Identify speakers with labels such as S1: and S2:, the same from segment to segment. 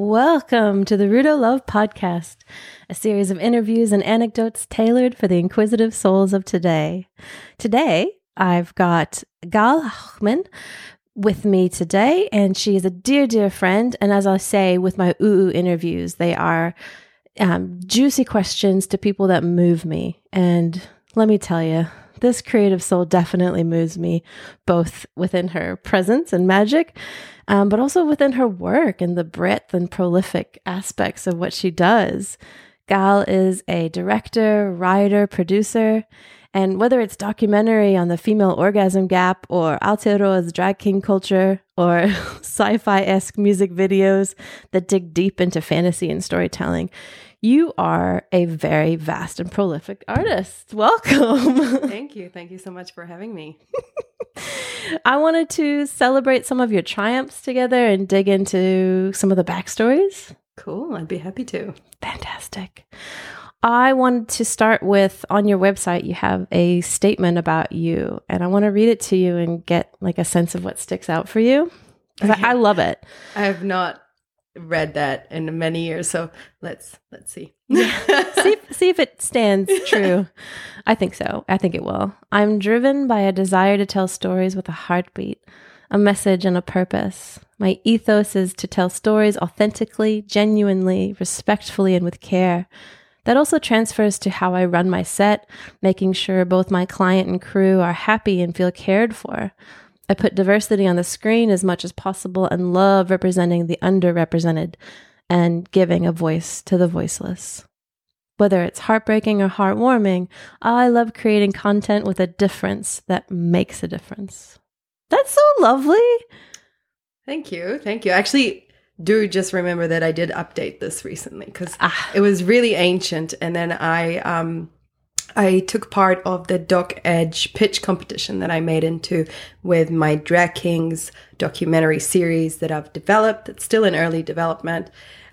S1: Welcome to the Rudo Love Podcast, a series of interviews and anecdotes tailored for the inquisitive souls of today. Today, I've got Gal Hochman with me today, and she is a dear, dear friend. And as I say with my Oo Oo interviews, they are um, juicy questions to people that move me. And let me tell you, this creative soul definitely moves me both within her presence and magic um, but also within her work and the breadth and prolific aspects of what she does. Gal is a director, writer, producer, and whether it's documentary on the female orgasm gap or Aotearoa's drag king culture or sci-fi esque music videos that dig deep into fantasy and storytelling, you are a very vast and prolific artist. Welcome.
S2: Thank you. Thank you so much for having me.
S1: I wanted to celebrate some of your triumphs together and dig into some of the backstories.
S2: Cool. I'd be happy to.
S1: Fantastic. I wanted to start with on your website, you have a statement about you, and I want to read it to you and get like a sense of what sticks out for you. Okay. I, I love it.
S2: I have not read that in many years. So let's let's see.
S1: see see if it stands true. I think so. I think it will. I'm driven by a desire to tell stories with a heartbeat, a message and a purpose. My ethos is to tell stories authentically, genuinely, respectfully and with care. That also transfers to how I run my set, making sure both my client and crew are happy and feel cared for. I put diversity on the screen as much as possible and love representing the underrepresented and giving a voice to the voiceless. Whether it's heartbreaking or heartwarming, I love creating content with a difference that makes a difference. That's so lovely.
S2: Thank you. Thank you. Actually, do just remember that I did update this recently because ah. it was really ancient. And then I um, I took part of the Doc Edge pitch competition that I made into with my Drag Kings documentary series that I've developed. It's still in early development.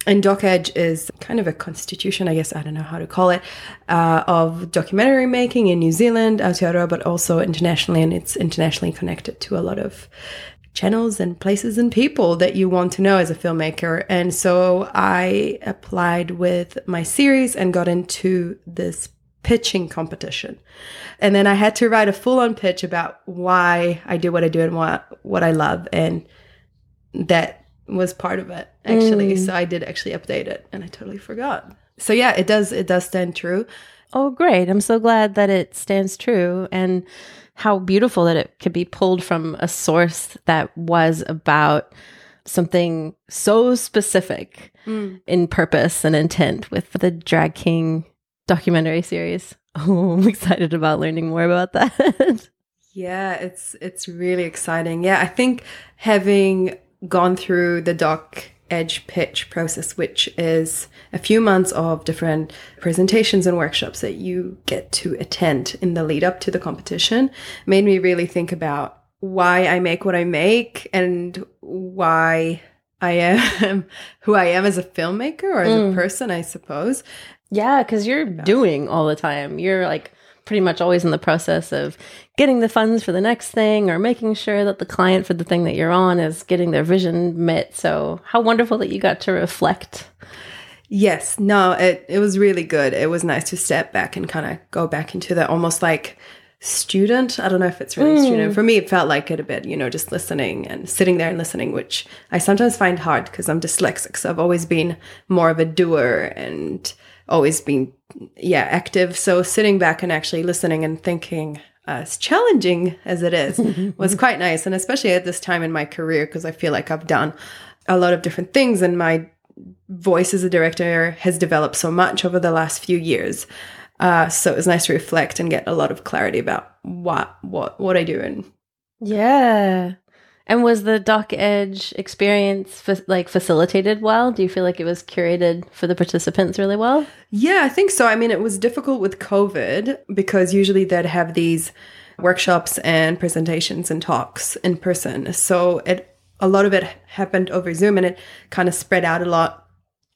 S2: And Doc Edge is kind of a constitution, I guess, I don't know how to call it, uh, of documentary making in New Zealand, Aotearoa, but also internationally. And it's internationally connected to a lot of channels and places and people that you want to know as a filmmaker. And so I applied with my series and got into this pitching competition. And then I had to write a full on pitch about why I do what I do and what, what I love. And that was part of it actually. Mm. So I did actually update it and I totally forgot. So yeah, it does, it does stand true.
S1: Oh, great. I'm so glad that it stands true and how beautiful that it could be pulled from a source that was about something so specific mm. in purpose and intent with the drag king documentary series. Oh, I'm excited about learning more about that.
S2: yeah, it's it's really exciting. Yeah, I think having gone through the doc edge pitch process, which is a few months of different presentations and workshops that you get to attend in the lead up to the competition, made me really think about why I make what I make and why I am who I am as a filmmaker or as mm. a person, I suppose.
S1: Yeah, because you're doing all the time. You're like pretty much always in the process of getting the funds for the next thing or making sure that the client for the thing that you're on is getting their vision met. So, how wonderful that you got to reflect.
S2: Yes, no, it it was really good. It was nice to step back and kind of go back into the almost like student. I don't know if it's really mm. student. For me, it felt like it a bit, you know, just listening and sitting there and listening, which I sometimes find hard because I'm dyslexic. So I've always been more of a doer and always been yeah active. So sitting back and actually listening and thinking as challenging as it is was quite nice. And especially at this time in my career because i feel like i've done a lot of different things and my voice as a director has developed so much over the last few years. Uh, so it was nice to reflect and get a lot of clarity about what what what i do and
S1: yeah and was the Doc Edge experience fa- like facilitated well? Do you feel like it was curated for the participants really well?
S2: Yeah, I think so. I mean, it was difficult with COVID because usually they'd have these workshops and presentations and talks in person. So it a lot of it happened over Zoom and it kind of spread out a lot.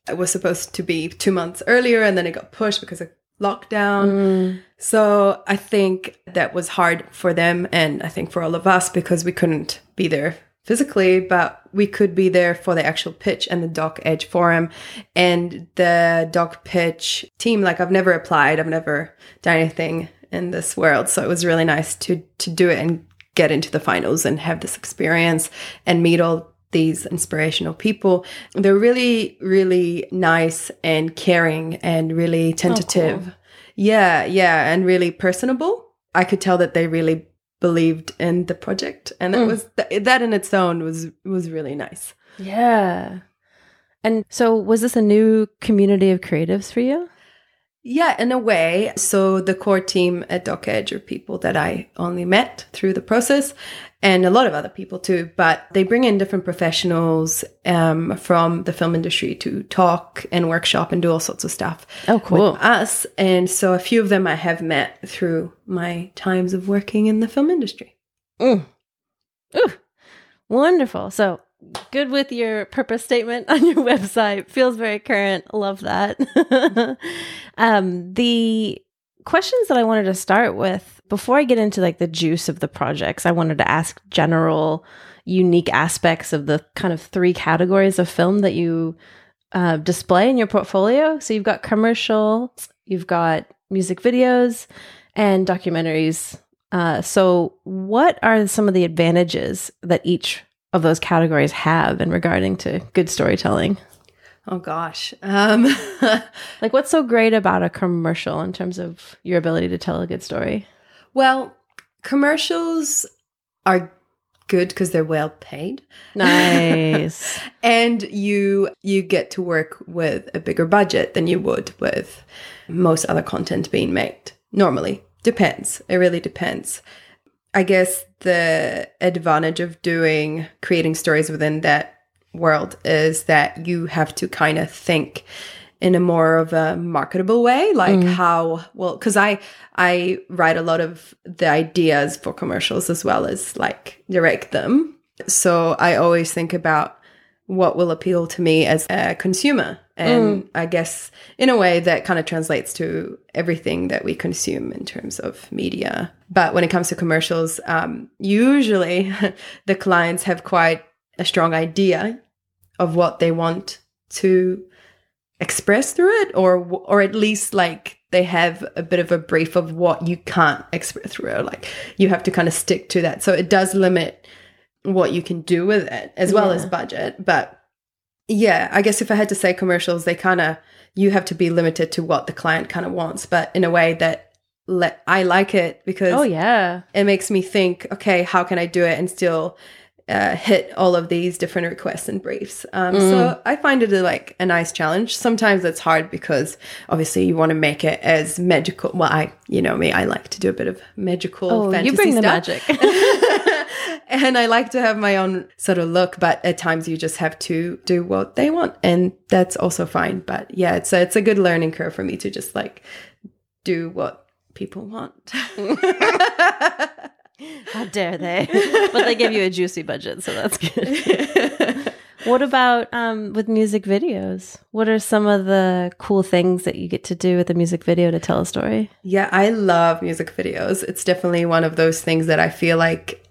S2: It was supposed to be 2 months earlier and then it got pushed because of lockdown. Mm. So I think that was hard for them and I think for all of us because we couldn't be there physically, but we could be there for the actual pitch and the Doc Edge Forum and the Doc Pitch team. Like I've never applied, I've never done anything in this world, so it was really nice to to do it and get into the finals and have this experience and meet all these inspirational people. They're really, really nice and caring and really tentative. Oh, cool. Yeah, yeah, and really personable. I could tell that they really believed in the project and that mm. was th- that in its own was was really nice
S1: yeah and so was this a new community of creatives for you
S2: yeah, in a way. So the core team at Doc Edge are people that I only met through the process and a lot of other people too, but they bring in different professionals um, from the film industry to talk and workshop and do all sorts of stuff.
S1: Oh, cool.
S2: With us. And so a few of them I have met through my times of working in the film industry.
S1: Mm. Ooh, wonderful. So good with your purpose statement on your website. Feels very current. Love that. um, the questions that I wanted to start with before I get into like the juice of the projects, I wanted to ask general, unique aspects of the kind of three categories of film that you uh, display in your portfolio. So you've got commercial, you've got music videos, and documentaries. Uh, so, what are some of the advantages that each of those categories have in regarding to good storytelling?
S2: Oh gosh. Um
S1: like what's so great about a commercial in terms of your ability to tell a good story?
S2: Well, commercials are good because they're well paid.
S1: Nice.
S2: and you you get to work with a bigger budget than you would with most other content being made. Normally. Depends. It really depends. I guess the advantage of doing creating stories within that world is that you have to kind of think in a more of a marketable way like mm. how well because i i write a lot of the ideas for commercials as well as like direct them so i always think about what will appeal to me as a consumer. And mm. I guess in a way that kind of translates to everything that we consume in terms of media. But when it comes to commercials, um, usually the clients have quite a strong idea of what they want to express through it or or at least like they have a bit of a brief of what you can't express through it like you have to kind of stick to that so it does limit what you can do with it as well yeah. as budget. But yeah, I guess if I had to say commercials, they kind of you have to be limited to what the client kind of wants, but in a way that let I like it because
S1: oh yeah,
S2: it makes me think. Okay, how can I do it and still uh, hit all of these different requests and briefs. Um, mm. So I find it a, like a nice challenge. Sometimes it's hard because obviously you want to make it as magical. Well, I, you know me, I like to do a bit of magical oh, fantasy
S1: you bring
S2: stuff.
S1: the magic.
S2: and I like to have my own sort of look, but at times you just have to do what they want, and that's also fine. But yeah, it's a, it's a good learning curve for me to just like do what people want.
S1: How dare they? but they give you a juicy budget, so that's good. what about um, with music videos? What are some of the cool things that you get to do with a music video to tell a story?
S2: Yeah, I love music videos. It's definitely one of those things that I feel like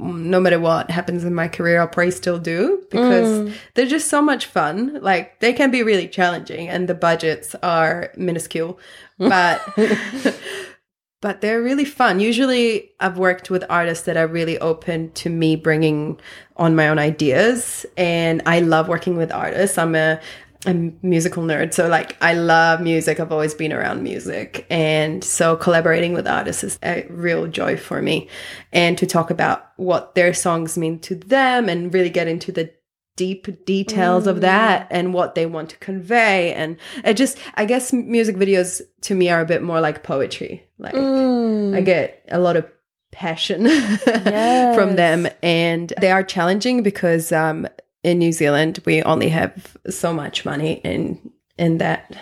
S2: no matter what happens in my career, I'll probably still do because mm. they're just so much fun. Like they can be really challenging and the budgets are minuscule, but but they're really fun. Usually I've worked with artists that are really open to me bringing on my own ideas and I love working with artists. I'm a a musical nerd. So like I love music. I've always been around music. And so collaborating with artists is a real joy for me. And to talk about what their songs mean to them and really get into the deep details mm. of that and what they want to convey and it just i guess music videos to me are a bit more like poetry like mm. i get a lot of passion yes. from them and they are challenging because um, in new zealand we only have so much money in in that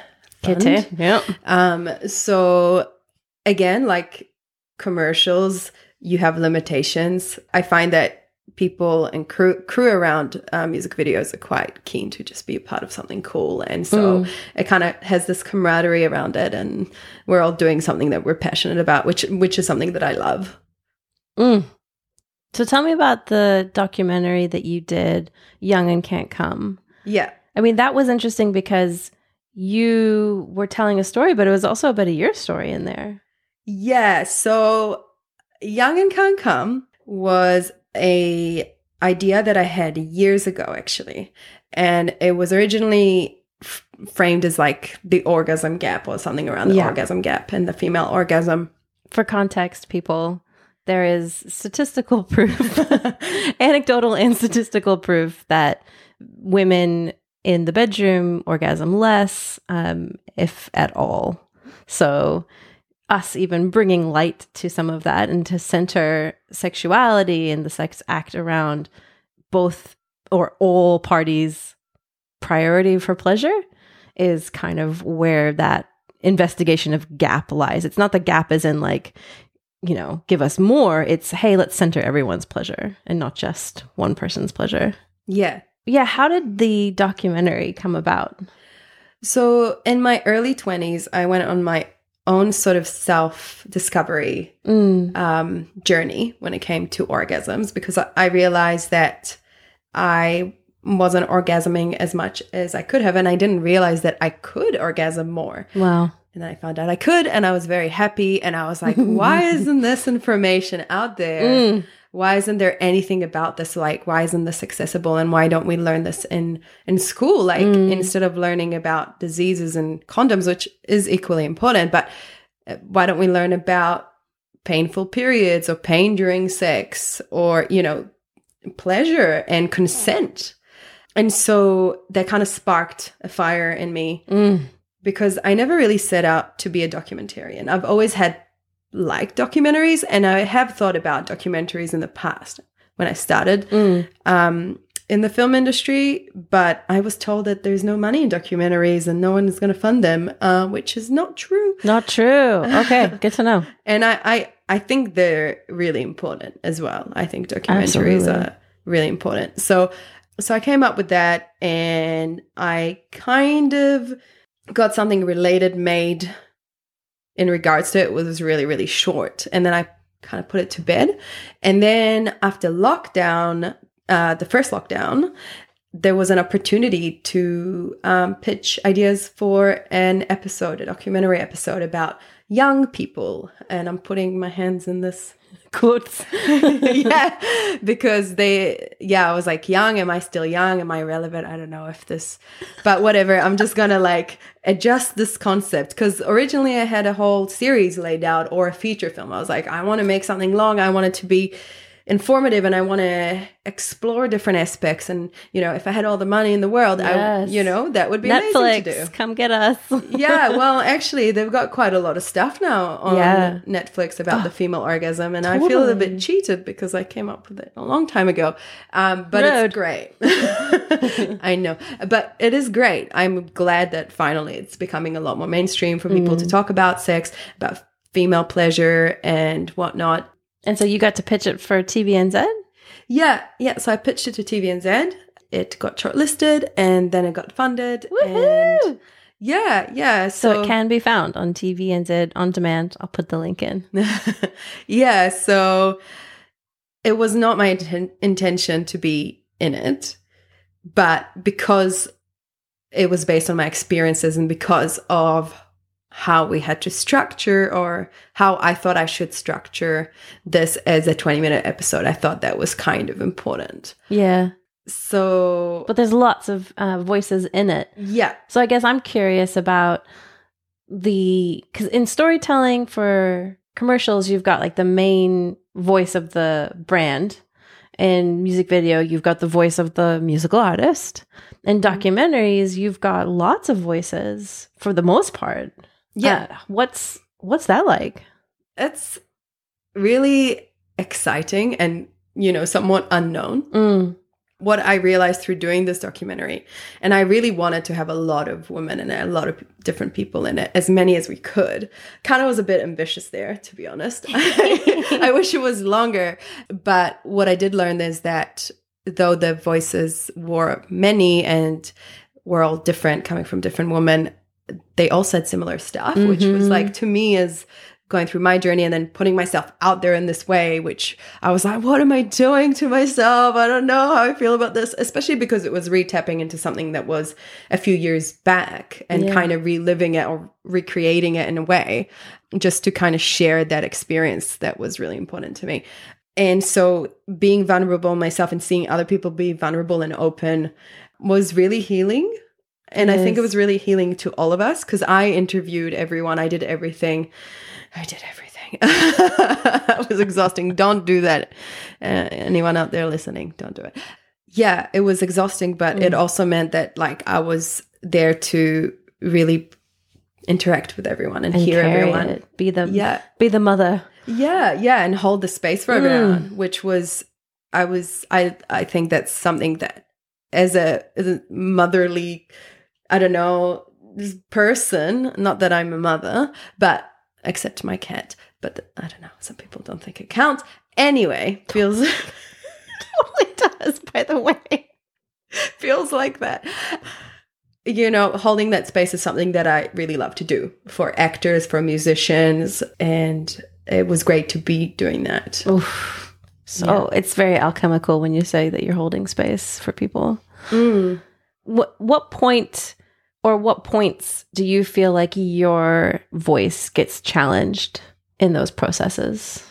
S1: fund. yeah
S2: um so again like commercials you have limitations i find that people and crew crew around uh, music videos are quite keen to just be a part of something cool and so mm. it kind of has this camaraderie around it and we're all doing something that we're passionate about which which is something that i love
S1: mm. So tell me about the documentary that you did, Young and Can't Cum.
S2: Yeah.
S1: I mean, that was interesting because you were telling a story, but it was also about a bit your story in there.
S2: Yeah. So Young and Can't Cum was a idea that I had years ago, actually. And it was originally f- framed as like the orgasm gap or something around the
S1: Yeah.
S2: orgasm gap and the female orgasm.
S1: For context, people, there is statistical proof, anecdotal and statistical proof that women in the bedroom orgasm less, um, if at all. So, us even bringing light to some of that and to center sexuality and the sex act around both or all parties' priority for pleasure is kind of where that investigation of gap lies. It's not the gap as in like, you know, give us more. It's, hey, let's center everyone's pleasure and not just one person's pleasure.
S2: Yeah.
S1: Yeah. How did the documentary come about?
S2: So in my early 20s, I went on my own sort of self discovery
S1: Mm.
S2: um, journey when it came to orgasms because I, I realized that I wasn't orgasming as much as I could have. And I didn't realize that I could orgasm more.
S1: Wow.
S2: And then I found out I could, and I was very happy. And I was like, why isn't this information out there?
S1: Mm.
S2: Why isn't there anything about this? Like, why isn't this accessible? And why don't we learn this in in school? Like,
S1: Mm.
S2: instead of learning about diseases and condoms, which is equally important, but uh, why don't we learn about painful periods or pain during sex or you know pleasure and consent? And so that kind of sparked a fire in me
S1: Mm.
S2: Because I never really set out to be a documentarian. I've always had liked documentaries and I have thought about documentaries in the past when I started
S1: Mm.
S2: um, in the film industry, but I was told that there's no money in documentaries and no one is going to fund them, uh, which is not true.
S1: Not true. Okay. Good to know.
S2: And I, I, I think they're really important as well. I think documentaries
S1: Absolutely.
S2: are really important. So, so I came up with that and I kind of got something related made in regards to it. Was really, really short. And then I kind of put it to bed. And then after lockdown, uh, the first lockdown, there was an opportunity to um, pitch ideas for an episode, a documentary episode about young people. And I'm putting my hands in this
S1: Quotes.
S2: yeah, because they, yeah, I was like, young. Am I still young? Am I relevant? I don't know if this, but whatever. I'm just gonna like adjust this concept because originally I had a whole series laid out or a feature film. I was like, I want to make something long. I want it to be informative and I want to explore different aspects. And you know, if I had all the money in the world, I,
S1: Yes.
S2: you know, that would be amazing to
S1: Netflix,
S2: do
S1: come get us.
S2: yeah, well, actually, they've got quite a lot of stuff now on
S1: Yeah.
S2: Netflix about the female orgasm, and I feel a
S1: Totally.
S2: bit cheated because I came up with it a long time ago. Um, but
S1: Rude.
S2: it's great. I know, but it is great. I'm glad that finally it's becoming a lot more mainstream for people to
S1: Mm.
S2: talk about sex, about female pleasure, and whatnot.
S1: And so you got to pitch it for TVNZ?
S2: Yeah, yeah. So I pitched it to TVNZ. It got shortlisted, and then it got funded. And
S1: Woohoo!
S2: yeah, yeah.
S1: So, it can be found on TVNZ on demand. I'll put the link in.
S2: yeah, so it was not my inten- intention to be in it, but because it was based on my experiences and because of how we had to structure or how I thought I should structure this as a 20 minute episode, I thought that was kind of important.
S1: Yeah.
S2: So,
S1: But there's lots of uh, voices in it.
S2: yeah,
S1: So I guess I'm curious about the because in storytelling for commercials, you've got like the main voice of the brand. In music video, you've got the voice of the musical artist. In documentaries, you've got lots of voices for the most part.
S2: Yeah.
S1: Uh, what's what's that like?
S2: it's really exciting and, you know, somewhat unknown.
S1: Mm,
S2: what I realized through doing this documentary, and I really wanted to have a lot of women and a lot of different people in it, as many as we could. Kind of was a bit ambitious there, to be honest. I wish it was longer. But what I did learn is that though the voices were many and were all different, coming from different women, they all said similar stuff, which was
S1: Mhm.
S2: like to me is going through my journey and then putting myself out there in this way, which I was like, what am I doing to myself? I don't know how I feel about this, especially because it was retapping into something that was a few years back and
S1: Yeah.
S2: kind of reliving it or recreating it in a way, just to kind of share that experience that was really important to me. And so being vulnerable myself and seeing other people be vulnerable and open was really healing. And I think it was really healing to all of us because I interviewed everyone. I did everything. I did everything. it was exhausting. Don't do that. Uh, anyone out there listening, don't do it. Yeah, it was exhausting, but it also meant that like I was there to really interact with everyone and,
S1: And
S2: hear everyone.
S1: it. Be the
S2: Yeah.
S1: be the mother.
S2: Yeah, yeah, and hold the space for
S1: Mm.
S2: everyone, which was I was I I think that's something that as a, as a motherly I don't know this person, not that I'm a mother, but except my cat, but I don't know, some people don't think it counts. Anyway, feels
S1: totally does, by the way.
S2: feels like that. You know, holding that space is something that I really love to do for actors, for musicians, and it was great to be doing that.
S1: Oof. So it's very alchemical when you say that you're holding space for people.
S2: Mm.
S1: What what point or what points do you feel like your voice gets challenged in those processes?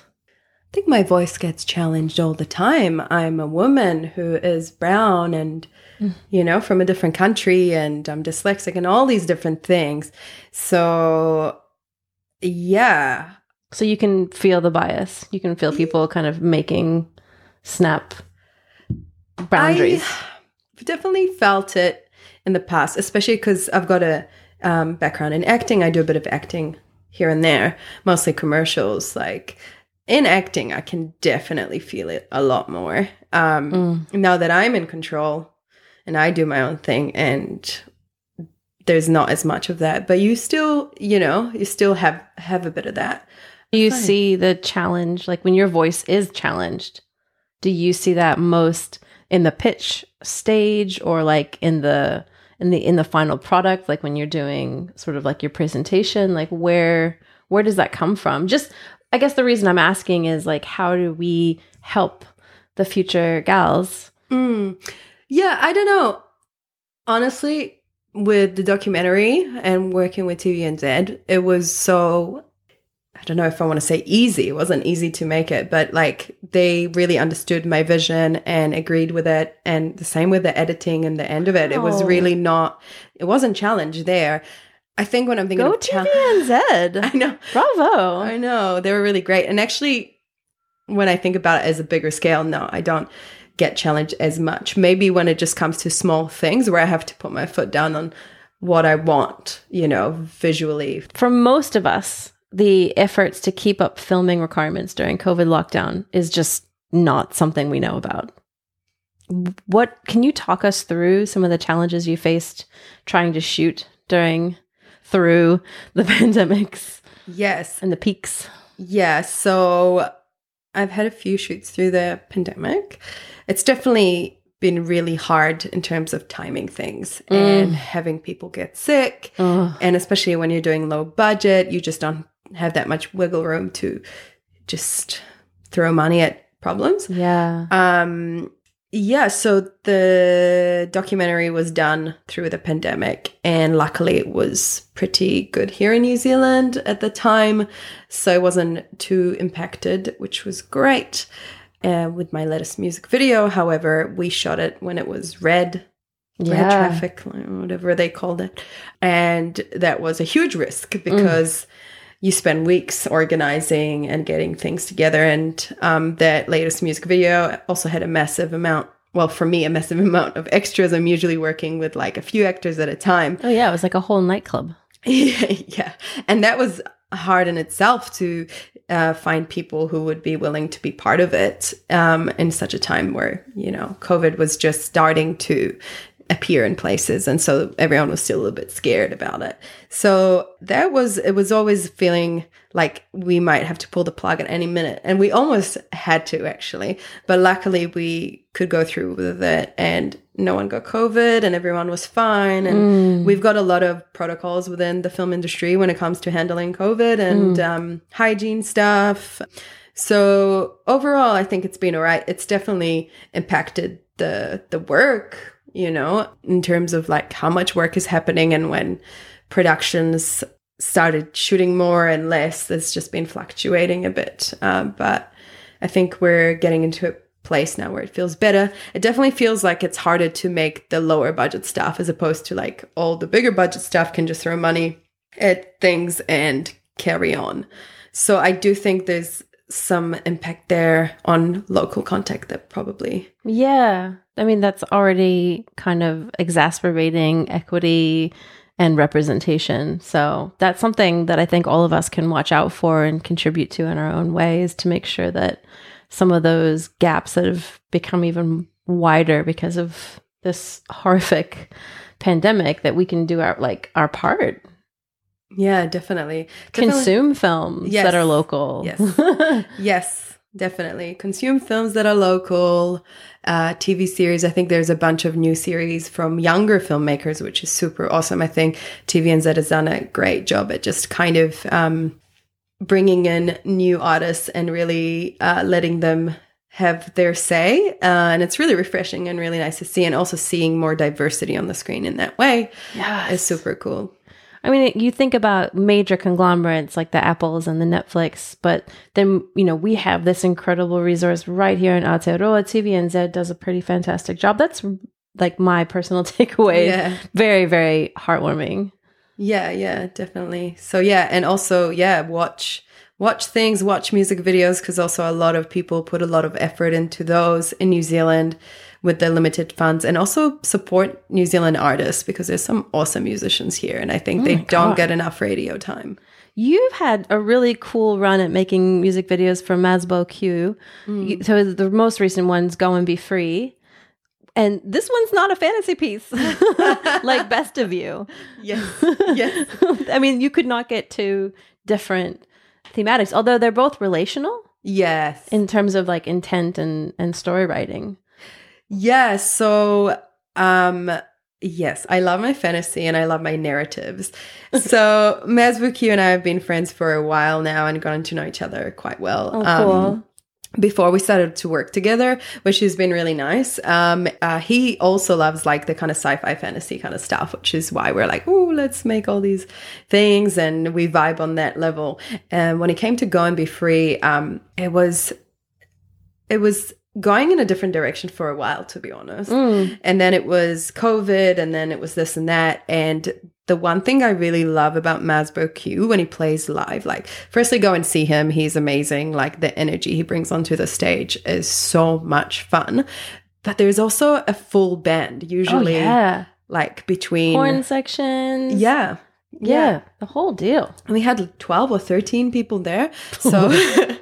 S2: I think my voice gets challenged all the time. I'm a woman who is brown and, mm. you know, from a different country and I'm dyslexic and all these different things. So, yeah.
S1: So you can feel the bias. You can feel people kind of making snap boundaries.
S2: I've definitely felt it in the past, especially because I've got a um, background in acting. I do a bit of acting here and there, mostly commercials. Like in acting, I can definitely feel it a lot more. Um, Now that I'm in control and I do my own thing, and there's not as much of that, but you still, you know, you still have have a bit of that.
S1: Do you
S2: Funny.
S1: see the challenge like when your voice is challenged? Do you see that most in the pitch stage or like in the in the in the final product like when you're doing sort of like your presentation like where where does that come from? Just I guess the reason I'm asking is like how do we help the future gals?
S2: Mm. Yeah, I don't know. Honestly, with the documentary and working with TVNZ, it was so I don't know if I want to say easy. It wasn't easy to make it, but like they really understood my vision and agreed with it. And the same with the editing and the end of it. It was
S1: Oh.
S2: really not, it wasn't challenge there. I think when I'm thinking
S1: Go
S2: of challenge. I know.
S1: Bravo.
S2: I know. They were really great. And actually, when I think about it as a bigger scale, no, I don't get challenged as much. Maybe when it just comes to small things where I have to put my foot down on what I want, you know, visually.
S1: for most of us, the efforts to keep up filming requirements during COVID lockdown is just not something we know about. What can you talk us through some of the challenges you faced trying to shoot during through the pandemics
S2: Yes.
S1: and the peaks?
S2: Yeah. So I've had a few shoots through the pandemic. It's definitely been really hard in terms of timing things mm. and having people get sick.
S1: Oh,
S2: And especially when you're doing low budget, you just don't have that much wiggle room to just throw money at problems.
S1: yeah.
S2: Um, yeah, so the documentary was done through the pandemic, and luckily it was pretty good here in New Zealand at the time, so I wasn't too impacted, which was great. Uh, with my latest music video, however, we shot it when it was red red traffic, whatever they called it. And that was a huge risk because you spend weeks organizing and getting things together. And um, that latest music video also had a massive amount. Well, for me, a massive amount of extras. I'm usually working with like a few actors at a time.
S1: Oh yeah, it was like a whole nightclub.
S2: yeah. And that was hard in itself to uh, find people who would be willing to be part of it um, in such a time where, you know, COVID was just starting to appear in places and so everyone was still a little bit scared about it so that was it was always feeling like we might have to pull the plug at any minute and we almost had to actually but luckily we could go through with it and no one got covid and everyone was fine and mm. we've got a lot of protocols within the film industry when it comes to handling covid and mm. um, hygiene stuff so overall i think it's been all right it's definitely impacted the the work you know in terms of like how much work is happening and when productions started shooting more and less there's just been fluctuating a bit. Um, but i think we're getting into a place now where it feels better. It definitely feels like it's harder to make the lower budget stuff as opposed to like all the bigger budget stuff can just throw money at things and carry on. So i do think there's some impact there on local contact that probably
S1: yeah i mean that's already kind of exacerbating equity and representation so that's something that i think all of us can watch out for and contribute to in our own ways to make sure that some of those gaps that have become even wider because of this horrific pandemic that we can do our like our part
S2: yeah, definitely.
S1: definitely. Consume films yes. that are local.
S2: Yes. yes, definitely. Consume films that are local. Uh, TV series. I think there's a bunch of new series from younger filmmakers, which is super awesome. I think TVNZ has done a great job at just kind of um, bringing in new artists and really uh, letting them have their say. Uh, and it's really refreshing and really nice to see. And also seeing more diversity on the screen in that way yes. is super cool.
S1: I mean, you think about major conglomerates like the Apples and the Netflix, but then, you know, we have this incredible resource right here in Aotearoa. TVNZ does a pretty fantastic job. That's like my personal takeaway. Yeah. Very, very heartwarming.
S2: Yeah, yeah, definitely. So yeah, and also, yeah, watch watch things, watch music videos because also a lot of people put a lot of effort into those in New Zealand with the limited funds and also support New Zealand artists because there's some awesome musicians here and I think oh they don't get enough radio time.
S1: You've had a really cool run at making music videos for Mazbou Q. Mm. So the most recent one's Go and Be Free. And this one's not a fantasy piece like Best of You.
S2: Yes. Yes.
S1: I mean, you could not get two different thematics, although they're both relational.
S2: Yes.
S1: In terms of like intent and, and story writing.
S2: Yeah. So, um, yes, I love my fantasy and I love my narratives. so, Mazbou Q and I have been friends for a while now and gotten to know each other quite well.
S1: Oh, cool. Um,
S2: before we started to work together, which has been really nice. Um, uh, he also loves like the kind of sci-fi fantasy kind of stuff, which is why we're like, oh, let's make all these things, and we vibe on that level. And when it came to Go and Be Free, um, it was, it was going in a different direction for a while, to be honest. Mm. And then it was COVID, and then it was this and that. And the one thing I really love about Mazbou Q when he plays live, like, firstly, go and see him. He's amazing. Like, the energy he brings onto the stage is so much fun. But there's also a full band, usually,
S1: oh, yeah.
S2: like between
S1: horn sections.
S2: Yeah.
S1: Yeah, yeah, the whole deal.
S2: We had 12 or 13 people there. So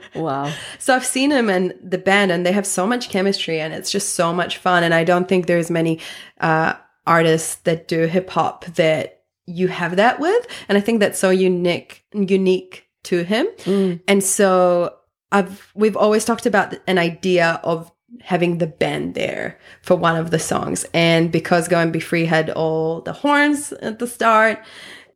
S1: wow.
S2: So I've seen him and the band and they have so much chemistry and it's just so much fun and I don't think there's many uh, artists that do hip hop that you have that with and I think that's so unique unique to him. Mm. And so I've we've always talked about an idea of having the band there for one of the songs and because Go and Be Free had all the horns at the start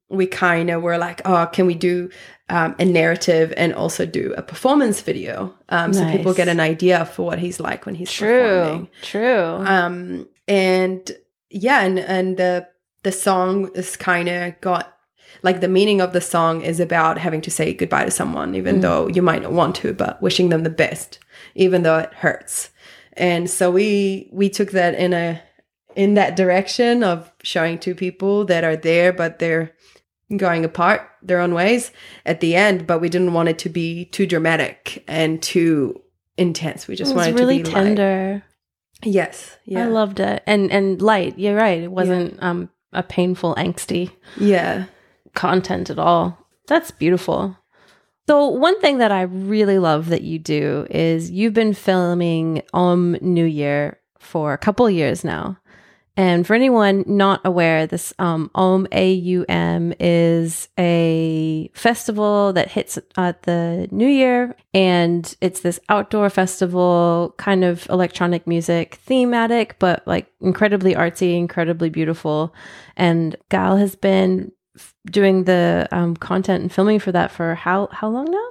S2: we kind of were like, oh, can we do um, a narrative and also do a performance video um, nice. so people get an idea for what he's like when he's
S1: true,
S2: performing.
S1: True.
S2: Um, and yeah, and and the the song is kind of got like the meaning of the song is about having to say goodbye to someone, even mm. though you might not want to, but wishing them the best, even though it hurts. And so we we took that in a in that direction of showing two people that are there, but they're going apart their own ways at the end, but we didn't want it to be too dramatic and too intense. We just it wanted
S1: really
S2: to be really
S1: tender.
S2: Light. Yes,
S1: yeah, I loved it, and and light. You're right. It wasn't yeah. um a painful, angsty,
S2: yeah,
S1: content at all. That's beautiful. So one thing that I really love that you do is you've been filming Om New Year for a couple years now. And for anyone not aware, this um, Aum AUM is a festival that hits at the New Year, and it's this outdoor festival, kind of electronic music thematic, but like incredibly artsy, incredibly beautiful. And Gal has been f- doing the um, content and filming for that for how how long now?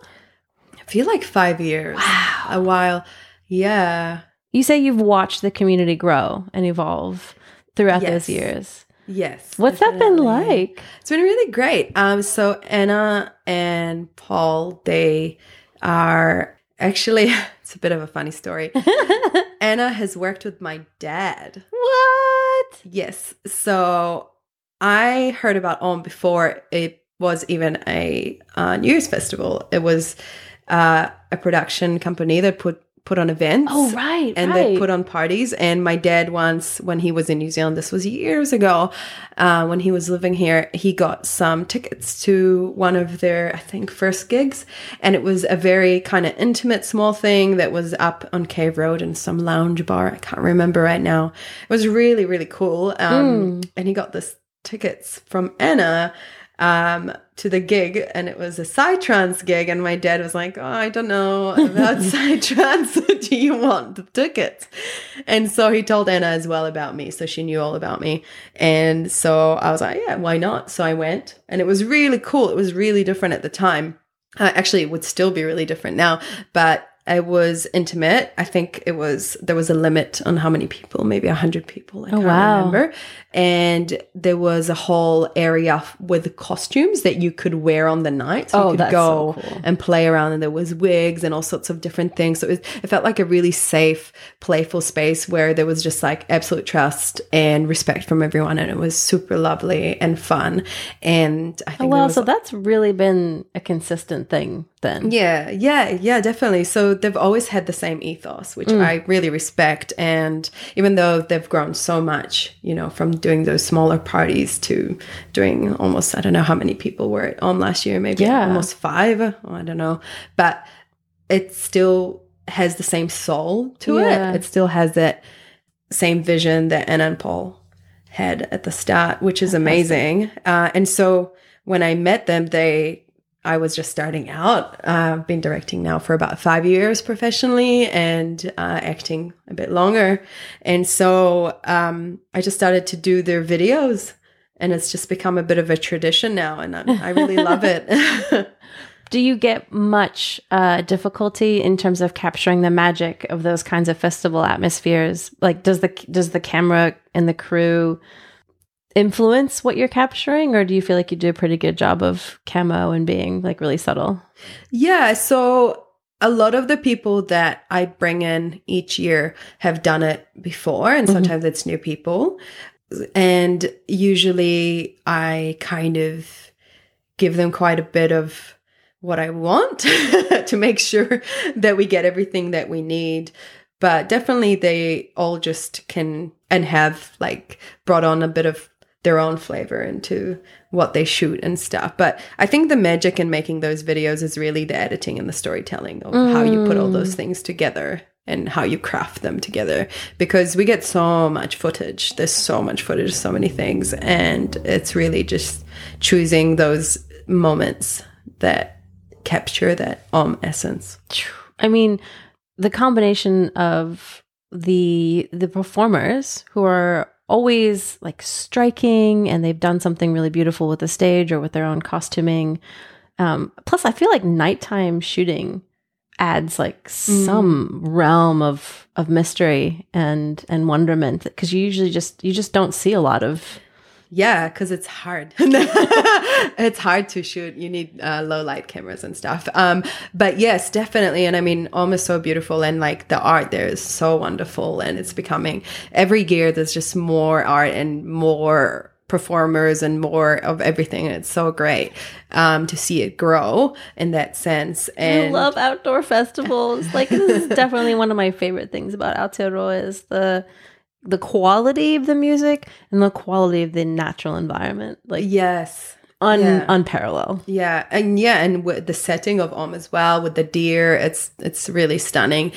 S2: I feel like five years.
S1: Wow.
S2: A while. Yeah.
S1: You say you've watched the community grow and evolve throughout
S2: Yes.
S1: those years.
S2: Yes.
S1: What's that been like?
S2: It's been really great. Um, so Anna and Paul, they are actually it's a bit of a funny story. Anna has worked with my dad.
S1: what?
S2: Yes. So I heard about Om before it was even a uh, New Year's festival. It was uh, a production company that put put on events.
S1: Oh, right.
S2: and
S1: right.
S2: they put on parties. And my dad once, when he was in New Zealand, this was years ago, uh, when he was living here, he got some tickets to one of their, I think, first gigs, and it was a very kind of intimate, small thing that was up on K Road in some lounge bar. I can't remember right now. It was really, really cool. Um, And he got this tickets from Anna um to the gig and it was a psytrance gig and my dad was like oh i don't know about psytrance. Do you want the tickets? And so he told anna as well about me so she knew all about me. And so i was like yeah why not? So i went and it was really cool. It was really different at the time. Uh, actually it would still be really different now but it was intimate. I think it was there was a limit on how many people, maybe a hundred people. Oh, I
S1: Oh,
S2: can't
S1: wow.
S2: remember. And there was a whole area with costumes that you could wear on the night. So
S1: Oh,
S2: you could
S1: that's
S2: go
S1: so cool.
S2: and play around, and there was wigs and all sorts of different things. So it, was, it felt like a really safe, playful space where there was just like absolute trust and respect from everyone, and it was super lovely and fun. And I
S1: Oh,
S2: think
S1: wow.
S2: was
S1: So that's really been a consistent thing then.
S2: yeah, yeah, yeah, definitely. So they've always had the same ethos, which
S1: Mm.
S2: I really respect. And even though they've grown so much, you know, from doing those smaller parties to doing almost, I don't know how many people were on last year, maybe
S1: Yeah.
S2: almost five. oh, I don't know. But it still has the same soul to
S1: Yeah.
S2: it. It still has that same vision that Anna and Paul had at the start, which is amazing. Uh, and so when I met them, they, I was just starting out. Uh, I've been directing now for about five years professionally and uh, acting a bit longer. And so um, I just started to do their videos. And it's just become a bit of a tradition now, and I, I really love it.
S1: Do you get much uh, difficulty in terms of capturing the magic of those kinds of festival atmospheres? Like, does the does the camera and the crew influence what you're capturing, or do you feel like you do a pretty good job of camo and being like really subtle?
S2: Yeah, so a lot of the people that I bring in each year have done it before, and mm-hmm. sometimes it's new people. And usually I kind of give them quite a bit of what I want to make sure that we get everything that we need. But definitely they all just can and have like brought on a bit of their own flavor into what they shoot and stuff. But I think the magic in making those videos is really the editing and the storytelling of how you put all those things together and how you craft them together because we get so much footage. There's so much footage, so many things. And it's really just choosing those moments that capture that um essence.
S1: I mean, the combination of the the performers who are always like striking and they've done something really beautiful with the stage or with their own costuming. Um, plus, I feel like nighttime shooting adds like some realm of of mystery and and wonderment because you usually just you just don't see a lot of
S2: Yeah, because it's hard. it's hard to shoot. You need uh, low light cameras and stuff. Um, but yes, definitely. And I mean, almost so beautiful, and like the art there is so wonderful, and it's becoming every year. There's just more art and more performers and more of everything. And it's so great um, to see it grow in that sense. And
S1: I love outdoor festivals. Like this is definitely one of my favorite things about Aotearoa is the the quality of the music and the quality of the natural environment. Like
S2: yes.
S1: un
S2: Yeah.
S1: unparalleled.
S2: Yeah, and yeah, and with the setting of Om as well with the deer, it's it's really stunning.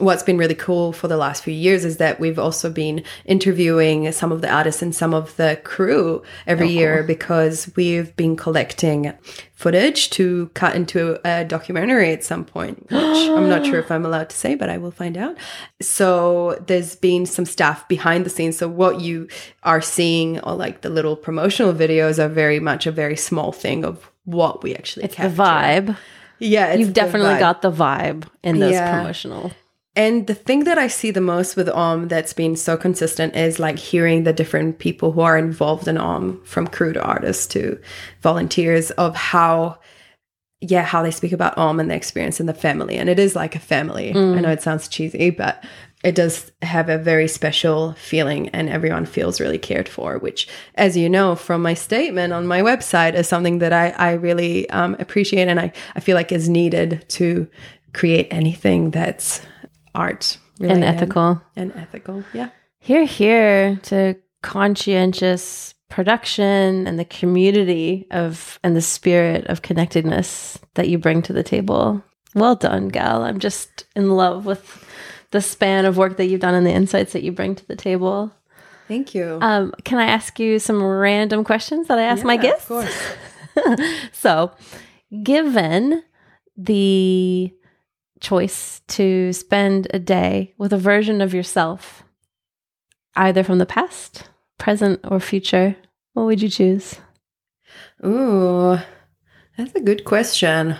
S2: What's been really cool for the last few years is that we've also been interviewing some of the artists and some of the crew every
S1: Oh,
S2: year because we've been collecting footage to cut into a documentary at some point, which I'm not sure if I'm allowed to say, but I will find out. So there's been some stuff behind the scenes. So what you are seeing or like the little promotional videos are very much a very small thing of what we actually
S1: It's
S2: capture.
S1: the vibe.
S2: Yeah,
S1: You've definitely
S2: vibe.
S1: got the vibe in those
S2: Yeah.
S1: promotional.
S2: And the thing that I see the most with OM that's been so consistent is like hearing the different people who are involved in OM, from crew to artists to volunteers, of how, yeah, how they speak about OM and the experience in the family. And it is like a family. I know it sounds cheesy, but it does have a very special feeling and everyone feels really cared for, which, as you know from my statement on my website, is something that I, I really um, appreciate and I, I feel like is needed to create anything that's art
S1: And ethical.
S2: and ethical. Yeah.
S1: Here, here to conscientious production and the community of and the spirit of connectedness that you bring to the table. Well done, gal. I'm just in love with the span of work that you've done and the insights that you bring to the table.
S2: Thank you.
S1: Um, can I ask you some random questions that I ask my
S2: Yeah,
S1: guests?
S2: Of course.
S1: So, given the choice to spend a day with a version of yourself, either from the past, present, or future, what would you choose?
S2: Ooh, that's a good question.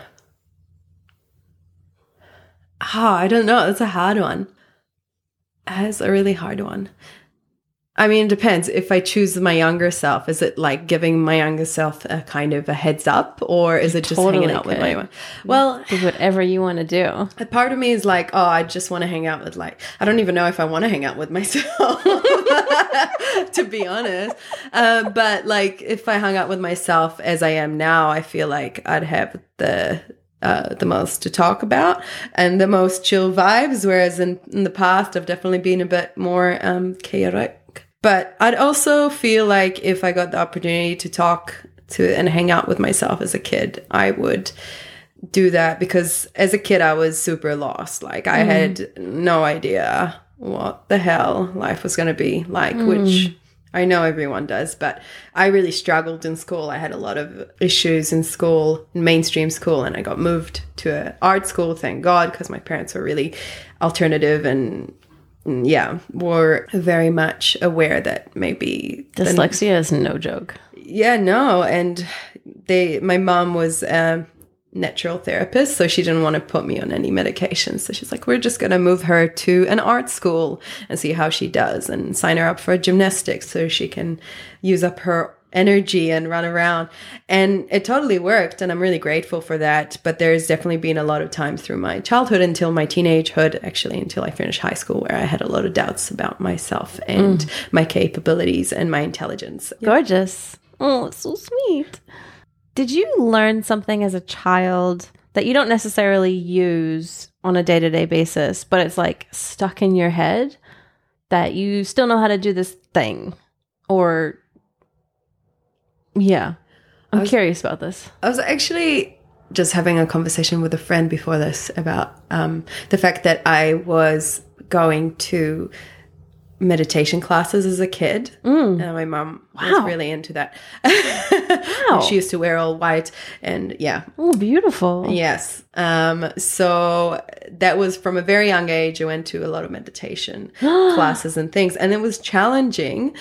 S2: Ah, I don't know. That's a hard one. That's a really hard one. I mean, it depends. If I choose my younger self, is it like giving my younger self a kind of a heads up, or is it just
S1: Totally
S2: hanging out with my
S1: could.
S2: one? Well,
S1: Do whatever you want to do.
S2: a part of me is like, oh, I just want to hang out with like, I don't even know if I want to hang out with myself, to be honest. Uh, but like, if I hung out with myself as I am now, I feel like I'd have the uh, the most to talk about and the most chill vibes. Whereas in, in the past, I've definitely been a bit more um, chaotic. But I'd also feel like if I got the opportunity to talk to and hang out with myself as a kid, I would do that because as a kid I was super lost. Like I had no idea what the hell life was going to be like, which I know everyone does, but I really struggled in school. I had a lot of issues in school, mainstream school, and I got moved to an art school, thank God, because my parents were really alternative and mm, Mm, yeah, were very much aware that maybe the
S1: Dyslexia is no joke.
S2: yeah, no, and they my mom was a natural therapist, so she didn't want to put me on any medication. So she's like, we're just gonna move her to an art school and see how she does, and sign her up for gymnastics so she can use up her energy and run around. And it totally worked, and I'm really grateful for that. But there's definitely been a lot of times through my childhood until my teenagehood, actually until I finished high school, where I had a lot of doubts about myself and mm. my capabilities and my intelligence.
S1: Gorgeous. Oh, it's so sweet. Did you learn something as a child that you don't necessarily use on a day to day basis, but it's like stuck in your head that you still know how to do this thing? Or, yeah. I'm
S2: was-
S1: curious about this.
S2: I was actually just having a conversation with a friend before this about um, the fact that I was going to meditation classes as a kid. And my mom was really into that.
S1: Wow.
S2: she used to wear all white and yeah.
S1: Oh, beautiful.
S2: Yes. Um, so that was from a very young age. I went to a lot of meditation classes and things, and it was challenging.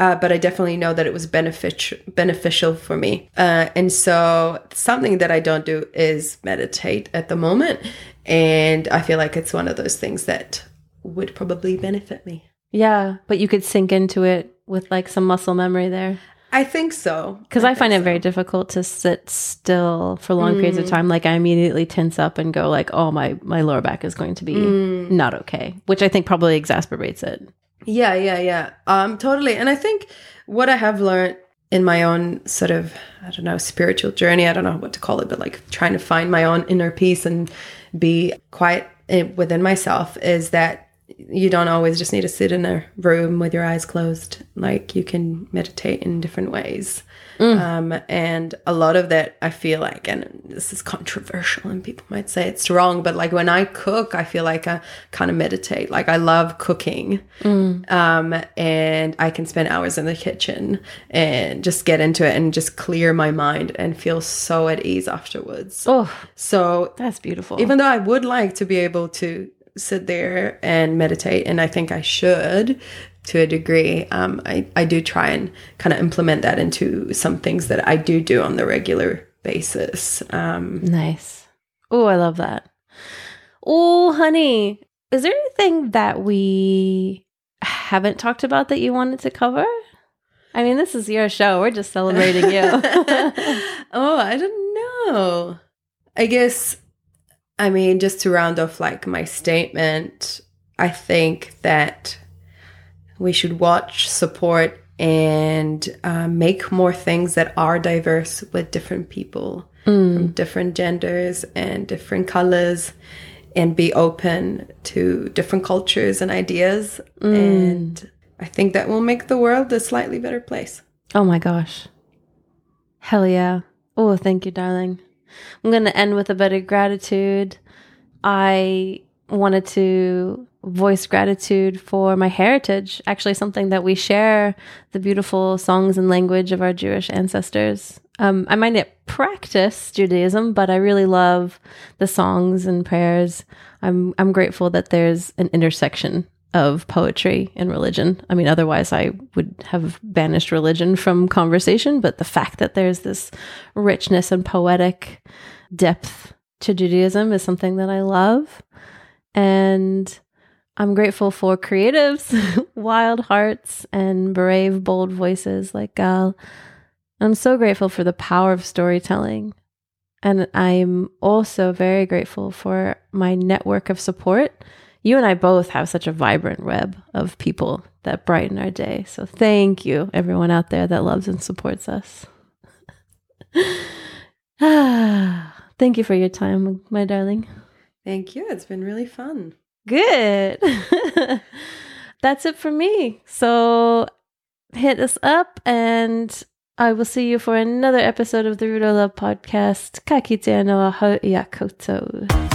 S2: Uh, but I definitely know that it was beneficial beneficial for me. Uh, and so something that I don't do is meditate at the moment, and I feel like it's one of those things that would probably benefit me.
S1: Yeah, but you could sink into it with like some muscle memory there.
S2: I think so.
S1: Because I, find it very difficult to sit still for long periods of time. Like I immediately tense up and go like, "Oh, my my lower back is going to be not okay," which I think probably exacerbates it.
S2: Yeah, yeah, yeah. Um, totally. And I think what I have learned in my own sort of, I don't know, spiritual journey, I don't know what to call it, but like trying to find my own inner peace and be quiet within myself is that you don't always just need to sit in a room with your eyes closed. Like you can meditate in different ways. Um, and a lot of that, I feel like, and this is controversial, and people might say it's wrong, but like when I cook, I feel like I kind of meditate. Like I love cooking, um, and I can spend hours in the kitchen and just get into it and just clear my mind and feel so at ease afterwards.
S1: Oh,
S2: So
S1: that's beautiful.
S2: even though I would like to be able to sit there and meditate, and I think I should to a degree, um, I, I do try and kind of implement that into some things that I do do on the regular basis. Um,
S1: Nice. Oh, I love that. Oh, honey, is there anything that we haven't talked about that you wanted to cover? I mean, this is your show. We're just celebrating you.
S2: oh, I don't know. I guess, I mean, just to round off like my statement, I think that we should watch, support, and uh, make more things that are diverse with different people from different genders and different colors and be open to different cultures and ideas. And I think that will make the world a slightly better place.
S1: oh my gosh. Hell yeah. Oh, thank you, darling. I'm going to end with a bit of gratitude. I wanted to voice gratitude for my heritage, actually, something that we share the beautiful songs and language of our Jewish ancestors. Um, I might not practice Judaism, but I really love the songs and prayers. I'm I'm grateful that there's an intersection of poetry and religion. I mean, otherwise I would have banished religion from conversation, but the fact that there's this richness and poetic depth to Judaism is something that I love. And I'm grateful for creatives, wild hearts, and brave, bold voices like Gal. I'm so grateful for the power of storytelling. And I'm also very grateful for my network of support. You and I both have such a vibrant web of people that brighten our day. So thank you, everyone out there that loves and supports us. thank you for your time, my darling.
S2: Thank you. It's been really fun.
S1: Good. That's it for me. So hit us up and I will see you for another episode of the Rudo Love podcast. Kakite no aho iakoto.